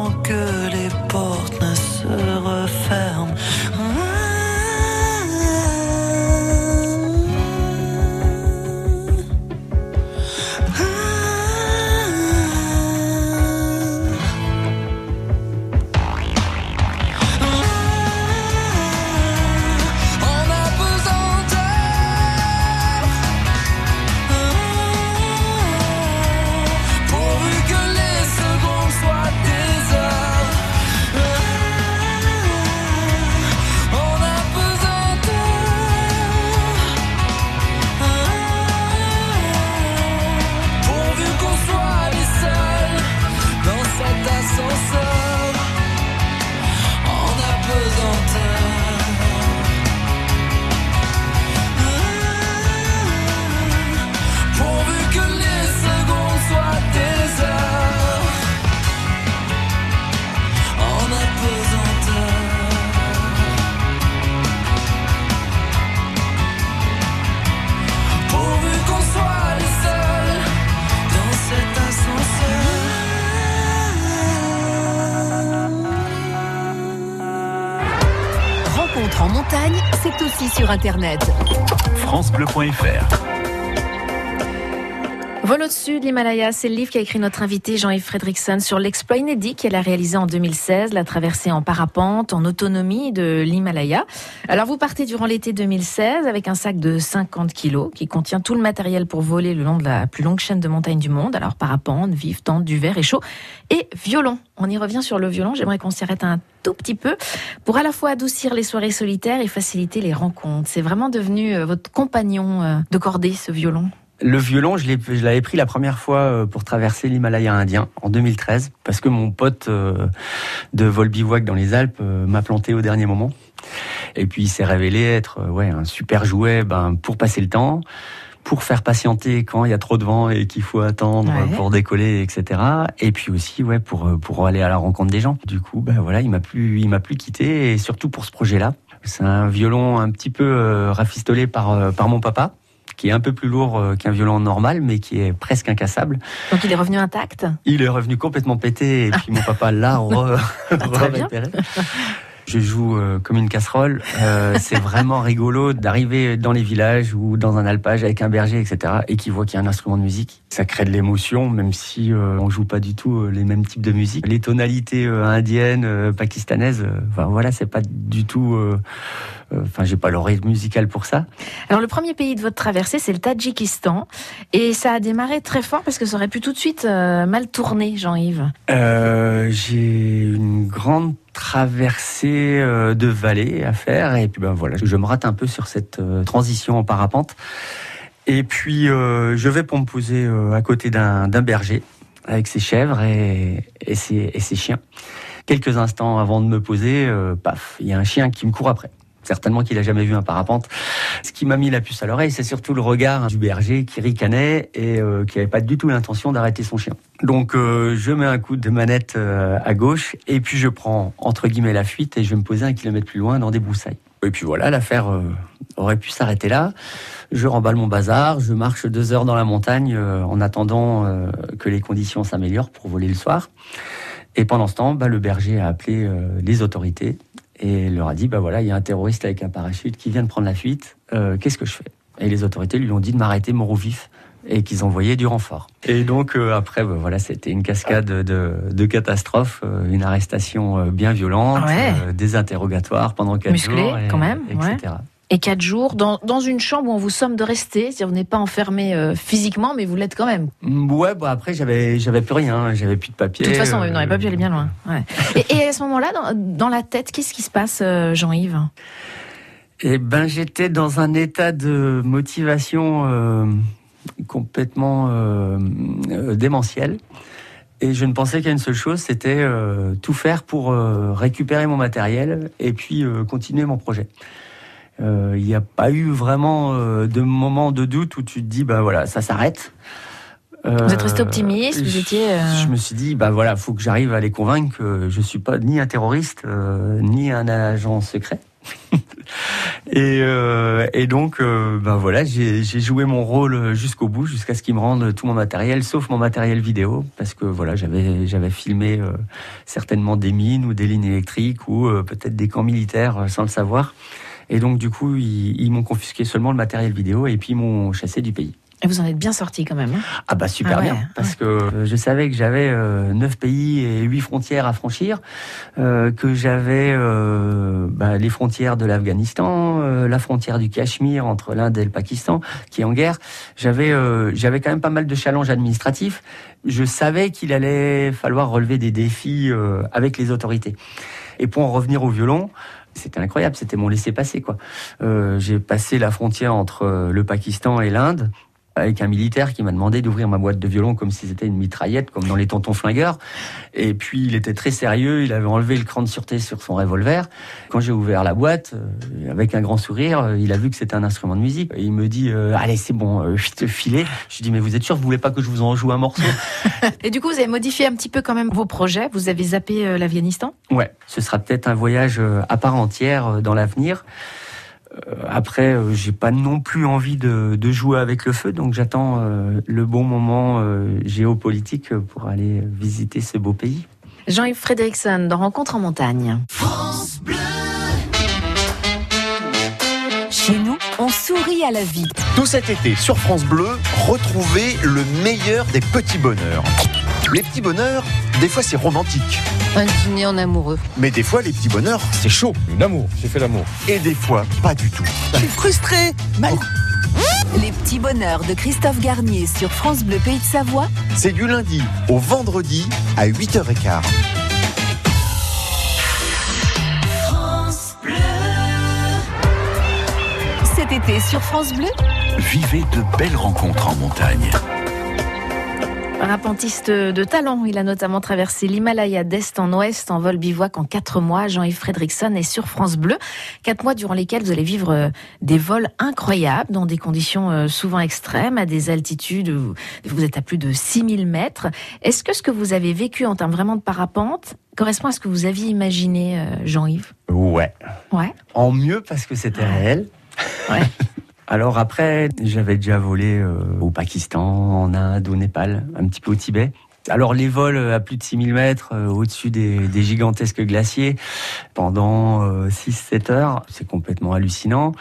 S6: C'est aussi sur Internet.
S1: FranceBleu.fr
S3: Vol au-dessus de l'Himalaya, c'est le livre qu'a écrit notre invité Jean-Yves Fredrickson sur l'exploit inédit qu'elle a réalisé en 2016, la traversée en parapente, en autonomie de l'Himalaya. Alors vous partez durant l'été 2016 avec un sac de 50 kilos qui contient tout le matériel pour voler le long de la plus longue chaîne de montagne du monde. Alors parapente, vive, tente, du verre et chaud et violon. On y revient sur le violon. J'aimerais qu'on s'y arrête un tout petit peu pour à la fois adoucir les soirées solitaires et faciliter les rencontres. C'est vraiment devenu euh, votre compagnon euh, de cordée, ce violon.
S4: Le violon, je l'avais pris la première fois euh, pour traverser l'Himalaya indien en 2013 parce que mon pote euh, de vol bivouac dans les Alpes euh, m'a planté au dernier moment. Et puis il s'est révélé être ouais un super jouet ben, pour passer le temps, pour faire patienter quand il y a trop de vent et qu'il faut attendre
S3: Ouais.
S4: pour décoller, etc. Et puis aussi ouais pour pour aller à la rencontre des gens. Du coup ben voilà il m'a plus il m'a plus quitté et surtout pour ce projet-là. C'est un violon un petit peu euh, rafistolé par euh, par mon papa qui est un peu plus lourd euh, qu'un violon normal, mais qui est presque incassable.
S3: Donc il est revenu intact?
S4: Il est revenu complètement pété, et puis mon papa l'a re- réparé. Je joue euh, comme une casserole. Euh, c'est vraiment rigolo d'arriver dans les villages ou dans un alpage avec un berger, etc., et qui voit qu'il y a un instrument de musique. Ça crée de l'émotion, même si euh, on joue pas du tout euh, les mêmes types de musique. Les tonalités indiennes, pakistanaises, enfin voilà, c'est pas du tout. Enfin, j'ai pas l'oreille musicale pour ça.
S3: Alors le premier pays de votre traversée, c'est le Tadjikistan. Et ça a démarré très fort parce que ça aurait pu tout de suite mal tourner, Jean-Yves.
S4: J'ai une grande traversée euh, de vallée à faire et puis ben voilà, je me rate un peu sur cette euh, transition en parapente. Et puis euh, je vais pour me poser à côté d'un berger avec ses chèvres et, ses, et ses chiens. Quelques instants avant de me poser, paf, il y a un chien qui me court après. Certainement qu'il a jamais vu un parapente. Ce qui m'a mis la puce à l'oreille, c'est surtout le regard du berger qui ricanait et euh, qui avait pas du tout l'intention d'arrêter son chien. Donc euh, je mets un coup de manette euh, à gauche et puis je prends entre guillemets la fuite et je me poser un kilomètre plus loin dans des broussailles. Et puis voilà, l'affaire aurait pu s'arrêter là. Je remballe mon bazar, je marche deux heures dans la montagne en attendant que les conditions s'améliorent pour voler le soir. Et pendant ce temps, bah, le berger a appelé les autorités et leur a dit bah voilà, il y a un terroriste avec un parachute qui vient de prendre la fuite. Euh, Qu'est-ce que je fais? Et les autorités lui ont dit de m'arrêter mort ou vif et qu'ils envoyaient du renfort. Et donc euh, après, bah, voilà, c'était une cascade de, de catastrophes, euh, une arrestation bien violente,
S3: Ah ouais.
S4: des interrogatoires pendant quatre
S3: Musclé,
S4: jours, et-
S3: quand même, ouais. Et quatre jours dans, dans une chambre où on vous somme de rester. C'est-à-dire vous n'êtes pas enfermé euh, physiquement, mais vous l'êtes quand même.
S4: Mm, Ouais, bah après j'avais j'avais plus rien, j'avais plus de papier.
S3: De toute façon,
S4: euh,
S3: vous n'auriez pas pu aller bien loin. Ouais. Et, et à ce moment-là, dans, dans la tête, qu'est-ce qui se passe, euh, Jean-Yves?
S4: Eh ben, j'étais dans un état de motivation euh, complètement euh, euh, démentiel. Et je ne pensais qu'à une seule chose, c'était euh, tout faire pour euh, récupérer mon matériel et puis euh, continuer mon projet. Euh, Il n'y a pas eu vraiment euh, de moment de doute où tu te dis, bah voilà, ça s'arrête.
S3: Vous êtes resté optimiste, vous
S4: je-
S3: étiez, euh,
S4: Je me suis dit, bah voilà, faut que j'arrive à les convaincre que je suis pas ni un terroriste, euh, ni un agent secret. et, euh, et donc, euh, ben voilà, j'ai joué mon rôle jusqu'au bout, jusqu'à ce qu'ils me rendent tout mon matériel, sauf mon matériel vidéo, parce que voilà, j'avais j'avais filmé euh, certainement des mines ou des lignes électriques ou euh, peut-être des camps militaires euh, sans le savoir. Et donc, du coup, ils, ils m'ont confisqué seulement le matériel vidéo et puis ils m'ont chassé du pays.
S3: Et vous en êtes bien sorti quand même. hein?
S4: Ah bah super
S3: Ah ouais,
S4: bien, parce que euh, je savais que j'avais euh, neuf pays et huit frontières à franchir, euh, que j'avais euh, bah, les frontières de l'Afghanistan, la frontière du Cachemire entre l'Inde et le Pakistan, qui est en guerre. J'avais j'avais quand même pas mal de challenges administratifs. Je savais qu'il allait falloir relever des défis avec les autorités. Et pour en revenir au violon, c'était incroyable, c'était mon laissez-passer quoi. Euh, J'ai passé la frontière entre euh, le Pakistan et l'Inde avec un militaire qui m'a demandé d'ouvrir ma boîte de violon comme si c'était une mitraillette, comme dans les tontons flingueurs. Et puis il était très sérieux, il avait enlevé le cran de sûreté sur son revolver. Quand j'ai ouvert la boîte, euh, avec un grand sourire, euh, il a vu que c'était un instrument de musique. Et il me dit euh, allez c'est bon, euh, je te filais. Je lui dis mais vous êtes sûr, vous voulez pas que je vous en joue un morceau?
S3: Et du coup, vous avez modifié un petit peu quand même vos projets. Vous avez zappé euh, l'Afghanistan.
S4: Ouais, ce sera peut-être un voyage à part entière dans l'avenir. Euh, Après, euh, j'ai pas non plus envie de, de jouer avec le feu, donc j'attends euh, le bon moment euh, géopolitique pour aller visiter ce beau pays.
S3: Jean-Yves Frédérickson dans Rencontre en montagne.
S6: Chez nous, on sourit à la vie.
S8: Tout cet été sur France Bleu, retrouvez le meilleur des petits bonheurs. Les petits bonheurs, des fois c'est romantique,
S6: Un dîner en amoureux.
S8: mais des fois les petits bonheurs c'est chaud.
S9: L'amour, j'ai fait l'amour.
S8: Et des fois pas du tout. Je suis frustré. Mal.
S6: Les petits bonheurs de Christophe Garnier sur France Bleu Pays de Savoie.
S8: C'est du lundi au vendredi à 8h15.
S6: Cet été sur France Bleu,
S1: Vivez de belles rencontres en montagne.
S3: Parapentiste de talent, il a notamment traversé l'Himalaya d'est en ouest en vol bivouac en quatre mois. Jean-Yves Frédérickson est sur France Bleu. Quatre mois durant lesquels vous allez vivre euh, des vols incroyables dans des conditions euh, souvent extrêmes, à des altitudes où vous êtes à plus de 6000 mètres. Est-ce que ce que vous avez vécu en termes vraiment de parapente correspond à ce que vous aviez imaginé, euh, Jean-Yves?
S4: Ouais.
S3: Ouais.
S4: En mieux parce que c'était réel.
S3: Ouais.
S4: Alors après, j'avais déjà volé euh, au Pakistan, en Inde, au Népal, un petit peu au Tibet. Alors les vols à plus de 6000 mètres, euh, au-dessus des, gigantesques glaciers, pendant 6-7 heures, c'est complètement hallucinant.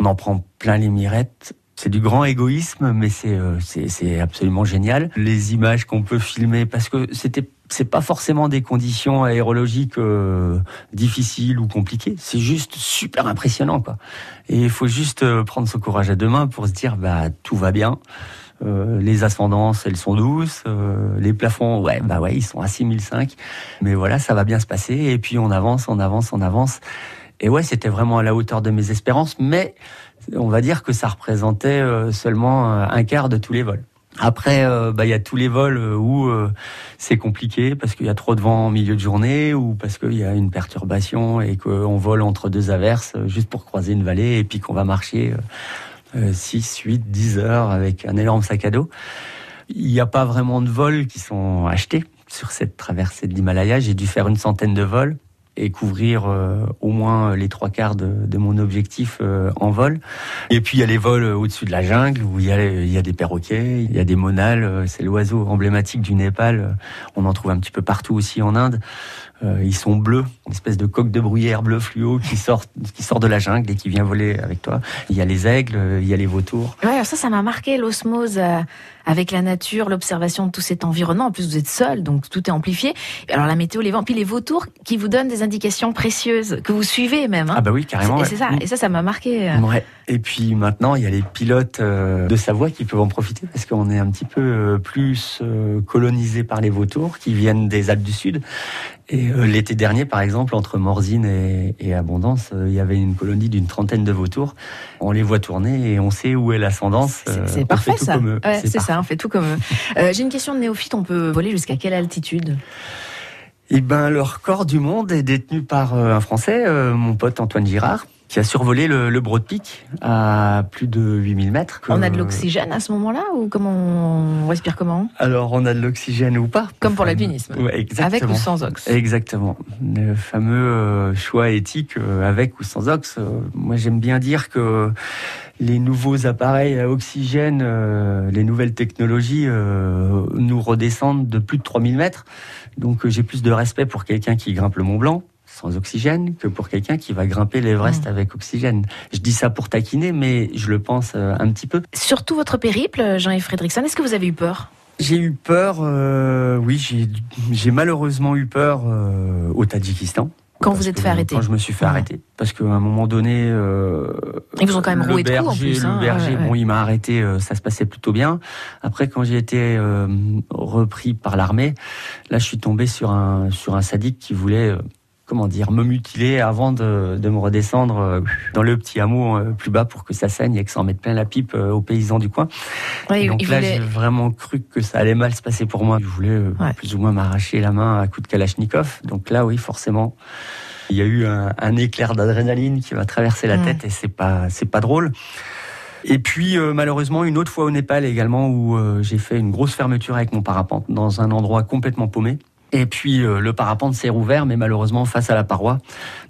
S4: On en prend plein les mirettes. C'est du grand égoïsme, mais euh, c'est absolument génial. Les images qu'on peut filmer, parce que c'était c'est pas forcément des conditions aérologiques euh, difficiles ou compliquées. C'est juste super impressionnant, quoi. Et il faut juste euh, prendre son courage à deux mains pour se dire, bah tout va bien. Euh, les ascendances, elles sont douces. euh, les plafonds, ouais, bah ouais, ils sont à 6005. Mais voilà, ça va bien se passer. Et puis on avance, on avance, on avance. Et ouais, c'était vraiment à la hauteur de mes espérances. Mais on va dire que ça représentait euh, seulement euh, un quart de tous les vols. Après, euh, bah, il y a tous les vols euh, où euh, c'est compliqué parce qu'il y a trop de vent en milieu de journée ou parce qu'il y a une perturbation et qu'on vole entre deux averses euh, juste pour croiser une vallée et puis qu'on va marcher euh, 6, 8, 10 heures avec un énorme sac à dos. Il n'y a pas vraiment de vols qui sont achetés sur cette traversée de l'Himalaya. J'ai dû faire une centaine de vols et couvrir euh, au moins les trois quarts de, mon objectif euh, en vol. Et puis il y a les vols euh, au-dessus de la jungle où il y a, des perroquets, il y a des monales, euh, c'est l'oiseau emblématique du Népal. euh, On en trouve un petit peu partout aussi en Inde. Euh, ils sont bleus, une espèce de coque de bruyère bleu fluo qui sort, qui sort de la jungle et qui vient voler avec toi. Il y a les aigles, euh, il y a les vautours.
S3: Ouais, ça, ça m'a marqué l'osmose euh, avec la nature, l'observation de tout cet environnement. En plus, vous êtes seul, donc tout est amplifié. Et Alors la météo, les vents, puis les vautours qui vous donnent des indications précieuses que vous suivez même. hein.
S4: Ah bah oui, carrément. Ouais.
S3: c'est ça.
S4: Mm.
S3: Et ça, ça m'a marqué. euh.
S4: Ouais. Et puis maintenant, il y a les pilotes euh, de Savoie qui peuvent en profiter parce qu'on est un petit peu euh, plus euh, colonisé par les vautours qui viennent des Alpes du Sud. Et l'été dernier, par exemple, entre Morzine et, et Abondance, il y avait une colonie d'une trentaine de vautours. On les voit tourner et on sait où est l'ascendance.
S3: C'est- parfait ça. Ouais, c'est
S4: parfait.
S3: Fait tout comme. Euh, J'ai une question de néophyte. On peut voler jusqu'à quelle altitude?
S4: Eh ben, le record du monde est détenu par euh, un Français, euh, mon pote Antoine Girard. Qui a survolé le, le Broad Peak à plus de 8000 mètres.
S3: On a de
S4: Euh,
S3: l'oxygène à ce moment-là ou comment on respire comment?
S4: Alors, on a de l'oxygène ou pas?
S3: Comme pour l'alpinisme.
S4: Ouais, exactement.
S3: Avec ou sans ox
S4: Exactement. Le fameux euh, choix éthique euh, avec ou sans ox. Moi, j'aime bien dire que les nouveaux appareils à oxygène, euh, les nouvelles technologies euh, nous redescendent de plus de 3000 mètres. Donc, euh, j'ai plus de respect pour quelqu'un qui grimpe le Mont Blanc sans oxygène que pour quelqu'un qui va grimper l'Everest
S3: Mm.
S4: avec oxygène. Je dis ça pour taquiner, mais je le pense euh, un petit peu.
S3: Surtout votre périple, Jean-Yves Frédéricsson, est-ce que vous avez eu peur?
S4: J'ai eu peur, euh, oui, j'ai- malheureusement eu peur euh, au Tadjikistan.
S3: quand vous êtes fait arrêter
S4: Quand je me suis fait
S3: Ouais.
S4: arrêter. Parce qu'à un moment donné. euh,
S3: Ils vous ont quand même roué de coups, en
S4: berger,
S3: plus, hein,
S4: Le berger,
S3: ouais, ouais.
S4: bon, il m'a arrêté, euh, ça se passait plutôt bien. Après, quand j'ai été euh, repris par l'armée, là, je suis tombé sur un, sur un sadique qui voulait. Comment dire, me mutiler avant de, de me redescendre euh, dans le petit hameau euh, plus bas pour que ça saigne et que ça en mette plein la pipe euh, aux paysans du coin.
S3: Ouais,
S4: Donc là,
S3: voulait-
S4: j'ai vraiment cru que ça allait mal se passer pour moi. Je voulais
S3: Ouais.
S4: plus ou moins m'arracher la main à coup de Kalachnikov. Donc là, oui, forcément, il y a eu un, un éclair d'adrénaline qui m'a traversé la
S3: Mm.
S4: tête et c'est pas, c'est pas drôle. Et puis euh, malheureusement une autre fois au Népal également où euh, j'ai fait une grosse fermeture avec mon parapente dans un endroit complètement paumé. Et puis euh, le parapente s'est rouvert mais malheureusement face à la paroi.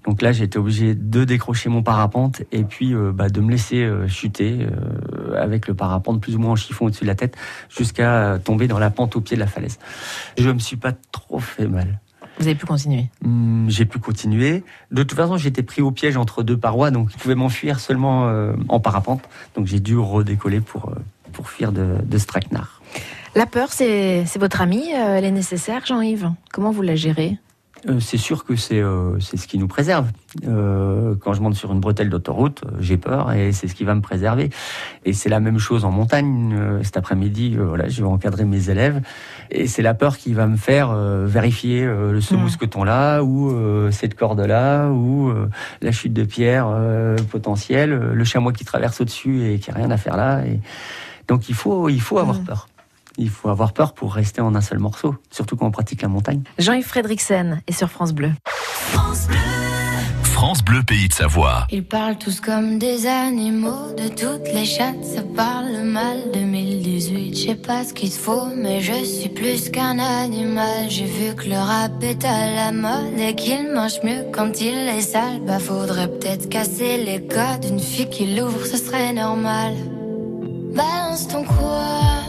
S4: Donc là j'ai été obligé de décrocher mon parapente et puis euh, bah, de me laisser euh, chuter euh, avec le parapente plus ou moins en chiffon au-dessus de la tête jusqu'à euh, tomber dans la pente au pied de la falaise. Je me suis pas trop fait mal.
S3: Vous avez pu continuer?
S4: Hum, j'ai pu continuer. De toute façon, j'étais pris au piège entre deux parois, donc je pouvais m'enfuir seulement euh, en parapente. Donc j'ai dû redécoller pour, euh, pour fuir de, de ce traquenard.
S3: La peur, c'est votre amie, euh, elle est nécessaire, Jean-Yves? Comment vous la gérez?
S4: Euh, c'est sûr que c'est euh, c'est ce qui nous préserve. Euh, quand je monte sur une bretelle d'autoroute, j'ai peur et c'est ce qui va me préserver. Et c'est la même chose en montagne. Cet après-midi, voilà, je vais encadrer mes élèves et c'est la peur qui va me faire vérifier ce
S3: Mm.
S4: mousqueton là ou cette corde là ou la chute de pierre potentielle, le chamois qui traverse au-dessus et qui a rien à faire là. Et donc il faut il faut avoir
S3: Mm.
S4: peur. Il faut avoir peur pour rester en un seul morceau, surtout quand on pratique la montagne.
S3: Jean-Yves Frédriksen est sur France Bleu.
S1: France Bleu Pays de Savoie.
S10: Ils parlent tous comme des animaux, de toutes les chattes, ça parle mal. 2018, je sais pas ce qu'il faut, mais je suis plus qu'un animal. J'ai vu que le rap est à la mode et qu'il mange mieux quand il est sale. Bah faudrait peut-être casser les codes, une fille qui l'ouvre, ce serait normal. Balance ton quoi?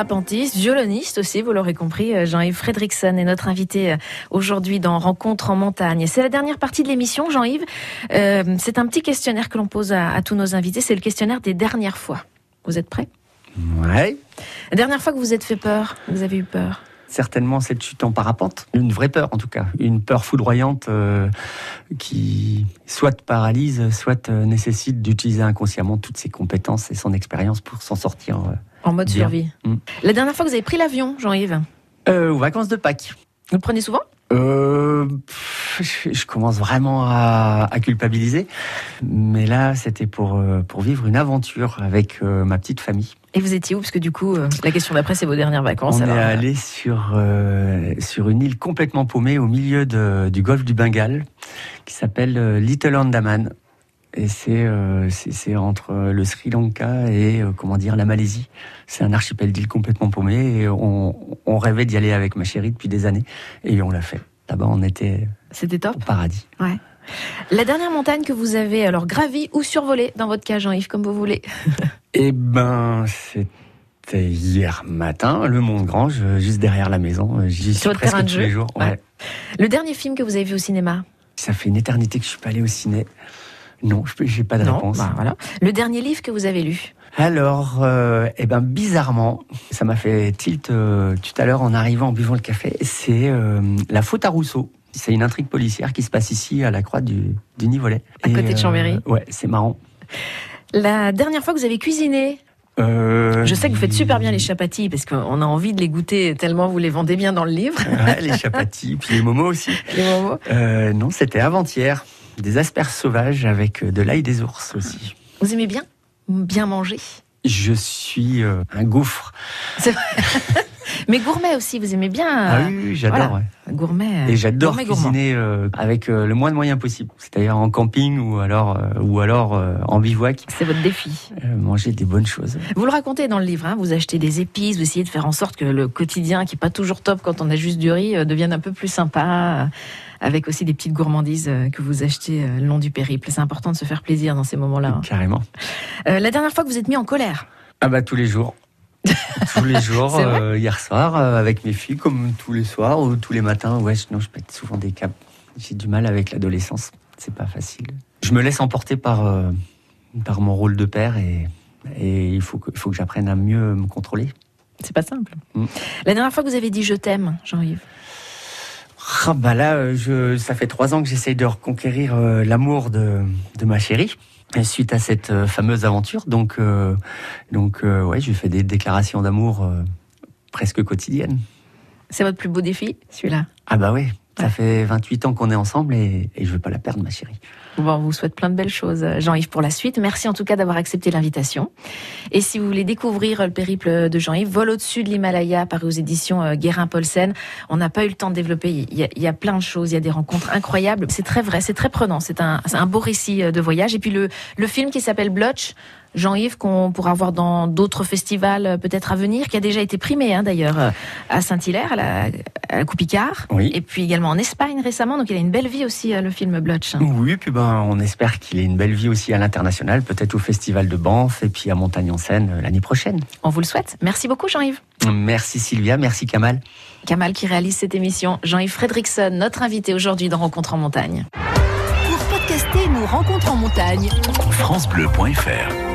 S3: parapentiste, violoniste aussi, vous l'aurez compris, euh, Jean-Yves Fredrickson est notre invité euh, aujourd'hui dans Rencontre en montagne. C'est la dernière partie de l'émission, Jean-Yves. Euh, c'est un petit questionnaire que l'on pose à, à tous nos invités, c'est le questionnaire des dernières fois. Vous êtes prêts?
S4: Ouais.
S3: La dernière fois que vous êtes fait peur, vous avez eu peur?
S4: Certainement cette chute en parapente. Une vraie peur en tout cas. Une peur foudroyante euh, qui soit paralyse, soit nécessite d'utiliser inconsciemment toutes ses compétences et son expérience pour s'en sortir. euh,
S3: En mode
S4: Bien.
S3: survie.
S4: Mm.
S3: La dernière fois que vous avez pris l'avion, Jean-Yves,
S4: Euh, aux vacances de Pâques.
S3: vous le prenez souvent?
S4: Euh, je, commence vraiment à, à culpabiliser, mais là c'était pour euh, pour vivre une aventure avec euh, ma petite famille.
S3: Et vous étiez où? Parce que du coup, euh, la question d'après, c'est vos dernières vacances.
S4: On
S3: alors,
S4: est allé sur euh, sur une île complètement paumée au milieu de- du golfe du Bengale, qui s'appelle Little Andaman. Et c'est euh, c'est c'est entre le Sri Lanka et euh, comment dire la Malaisie. C'est un archipel d'îles complètement paumé et on, on rêvait d'y aller avec ma chérie depuis des années et on l'a fait. Là-bas, on était
S3: C'était top.
S4: au paradis.
S3: La dernière montagne que vous avez alors gravie ou survolée dans votre cas, Jean-Yves, comme vous voulez.
S4: Eh ben, c'était hier matin, le Mont Grange, juste derrière la maison. J'y suis presque
S3: terrain de
S4: tous
S3: jeu
S4: les jours.
S3: Ouais.
S4: Ouais.
S3: Le dernier film que vous avez vu au cinéma?
S4: Ça fait une éternité que je suis pas allé au ciné. Non, je j'ai pas de
S3: Non,
S4: réponse.
S3: bah, voilà. Le dernier livre que vous avez lu
S4: Alors, euh, eh ben bizarrement, ça m'a fait tilt euh, tout à l'heure en arrivant en buvant le café. C'est euh, La faute à Rousseau. C'est une intrigue policière qui se passe ici à la croix du, du Nivolet.
S3: À côté de Chambéry.
S4: Ouais, c'est marrant.
S3: La dernière fois que vous avez cuisiné
S4: Euh,
S3: Je sais que vous faites super bien les chapatis parce qu'on a envie de les goûter tellement vous les vendez bien dans le livre.
S4: Ouais, les chapatis, puis les momos aussi.
S3: Les momos.
S4: Euh, non, c'était avant-hier. Des asperges sauvages avec euh, de l'ail des ours aussi.
S3: Vous aimez bien Bien manger?
S4: Je suis euh, un gouffre.
S3: C'est vrai. Mais gourmet aussi, vous aimez bien
S4: Ah oui, j'adore.
S3: voilà.
S4: ouais.
S3: Gourmet.
S4: Et j'adore cuisiner euh, avec euh, le moins de moyens possible. C'est-à-dire en camping ou alors, euh, ou alors en bivouac.
S3: C'est votre défi.
S4: Manger des bonnes choses.
S3: Vous le racontez dans le livre, hein, vous achetez des épices, vous essayez de faire en sorte que le quotidien, qui est pas toujours top quand on a juste du riz, devienne un peu plus sympa, avec aussi des petites gourmandises que vous achetez le long du périple. C'est important de se faire plaisir dans ces moments-là. hein.
S4: Carrément.
S3: Euh, la dernière fois que vous êtes mis en colère,
S4: Ah bah tous les jours. tous les jours, euh, hier soir, euh, avec mes filles, comme tous les soirs ou tous les matins. Ouais, je- non, je pète souvent des câbles. J'ai du mal avec l'adolescence. C'est pas facile. Je me laisse emporter par, euh, par mon rôle de père et, et il faut que, faut que j'apprenne à mieux me contrôler.
S3: c'est pas simple.
S4: Mm.
S3: La dernière fois que vous avez dit je t'aime, Jean-Yves,
S4: Ah bah là, je, ça fait trois ans que j'essaye de reconquérir l'amour de, de ma chérie. Suite à cette euh, fameuse aventure, donc, euh, donc euh, ouais, je fais des déclarations d'amour euh, presque quotidiennes.
S3: c'est votre plus beau défi, celui-là?
S4: Ah bah oui, ça fait 28 ans qu'on est ensemble et, et je veux pas la perdre, ma chérie.
S3: Bon, on vous souhaite plein de belles choses, euh, Jean-Yves, pour la suite. Merci en tout cas d'avoir accepté l'invitation. Et si vous voulez découvrir le périple de Jean-Yves, Vol au-dessus de l'Himalaya, paru aux éditions euh, Guérin-Paulsen. On n'a pas eu le temps de développer. Il y, a, plein de choses. Il y a des rencontres incroyables. C'est très vrai, c'est très prenant. C'est un, beau récit euh, de voyage. Et puis le film qui s'appelle Blotch, Jean-Yves, qu'on pourra voir dans d'autres festivals euh, peut-être à venir, qui a déjà été primé hein, d'ailleurs euh, à Saint-Hilaire, à la, à la Coupicard.
S4: Oui.
S3: Et puis également en Espagne récemment. Donc il a une belle vie aussi, euh, le film Blotch.
S4: Oui, puis ben, on espère qu'il ait une belle vie aussi à l'international, peut-être au Festival de Banff et puis à Montagne en Seine euh, l'année prochaine.
S3: On vous le souhaite. Merci beaucoup, Jean-Yves.
S4: Merci Sylvia, merci Kamal.
S3: Kamal qui réalise cette émission. Jean-Yves Fredrickson, notre invité aujourd'hui dans Rencontre en montagne.
S6: Pour podcaster nos rencontres en montagne,
S1: francebleu.fr